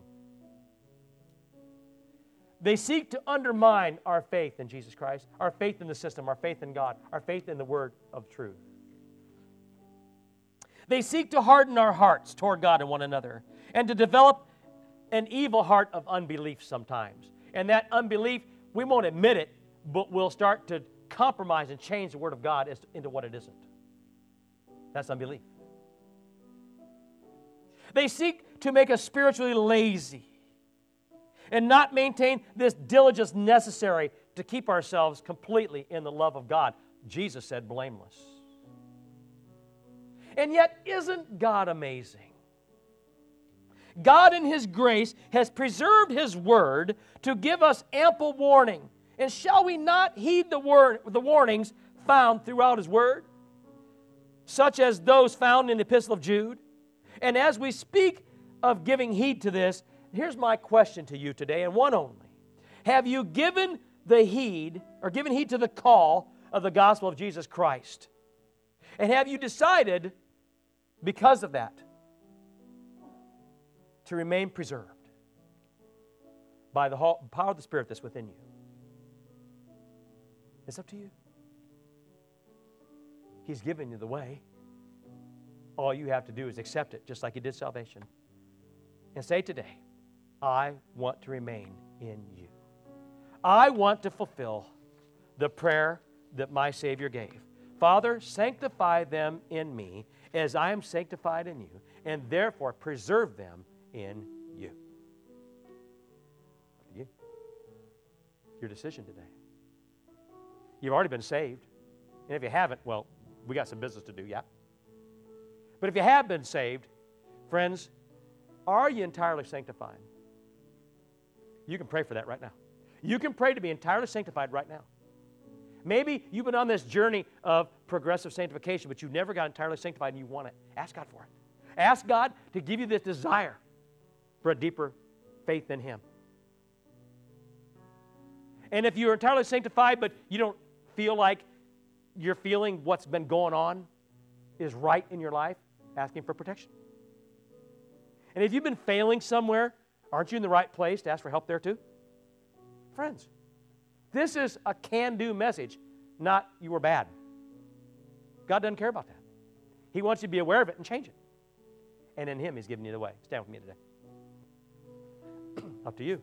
They seek to undermine our faith in Jesus Christ, our faith in the system, our faith in God, our faith in the word of truth. They seek to harden our hearts toward God and one another and to develop an evil heart of unbelief sometimes. And that unbelief, we won't admit it, but we'll start to compromise and change the Word of God into what it isn't. That's unbelief. They seek to make us spiritually lazy and not maintain this diligence necessary to keep ourselves completely in the love of God. Jesus said, blameless. And yet, isn't God amazing? God, in His grace, has preserved His word to give us ample warning. And shall we not heed the, word, the warnings found throughout His word, such as those found in the Epistle of Jude? And as we speak of giving heed to this, here's my question to you today, and one only. Have you given the heed, or given heed to the call of the gospel of Jesus Christ? And have you decided, because of that, to remain preserved by the power of the Spirit that's within you? It's up to you. He's given you the way. All you have to do is accept it, just like you did salvation. And say today, I want to remain in you. I want to fulfill the prayer that my Savior gave. Father, sanctify them in me as I am sanctified in you, and therefore preserve them in you. you. Your decision today. You've already been saved. And if you haven't, well, we got some business to do, yeah? But if you have been saved, friends, are you entirely sanctified? You can pray for that right now. You can pray to be entirely sanctified right now. Maybe you've been on this journey of progressive sanctification, but you never got entirely sanctified and you want it. Ask God for it. Ask God to give you this desire for a deeper faith in Him. And if you're entirely sanctified, but you don't feel like you're feeling what's been going on is right in your life, asking for protection. And if you've been failing somewhere, aren't you in the right place to ask for help there too? Friends, this is a can do message, not you were bad. God doesn't care about that. He wants you to be aware of it and change it. And in Him, He's giving you the way. Stand with me today. Up to you.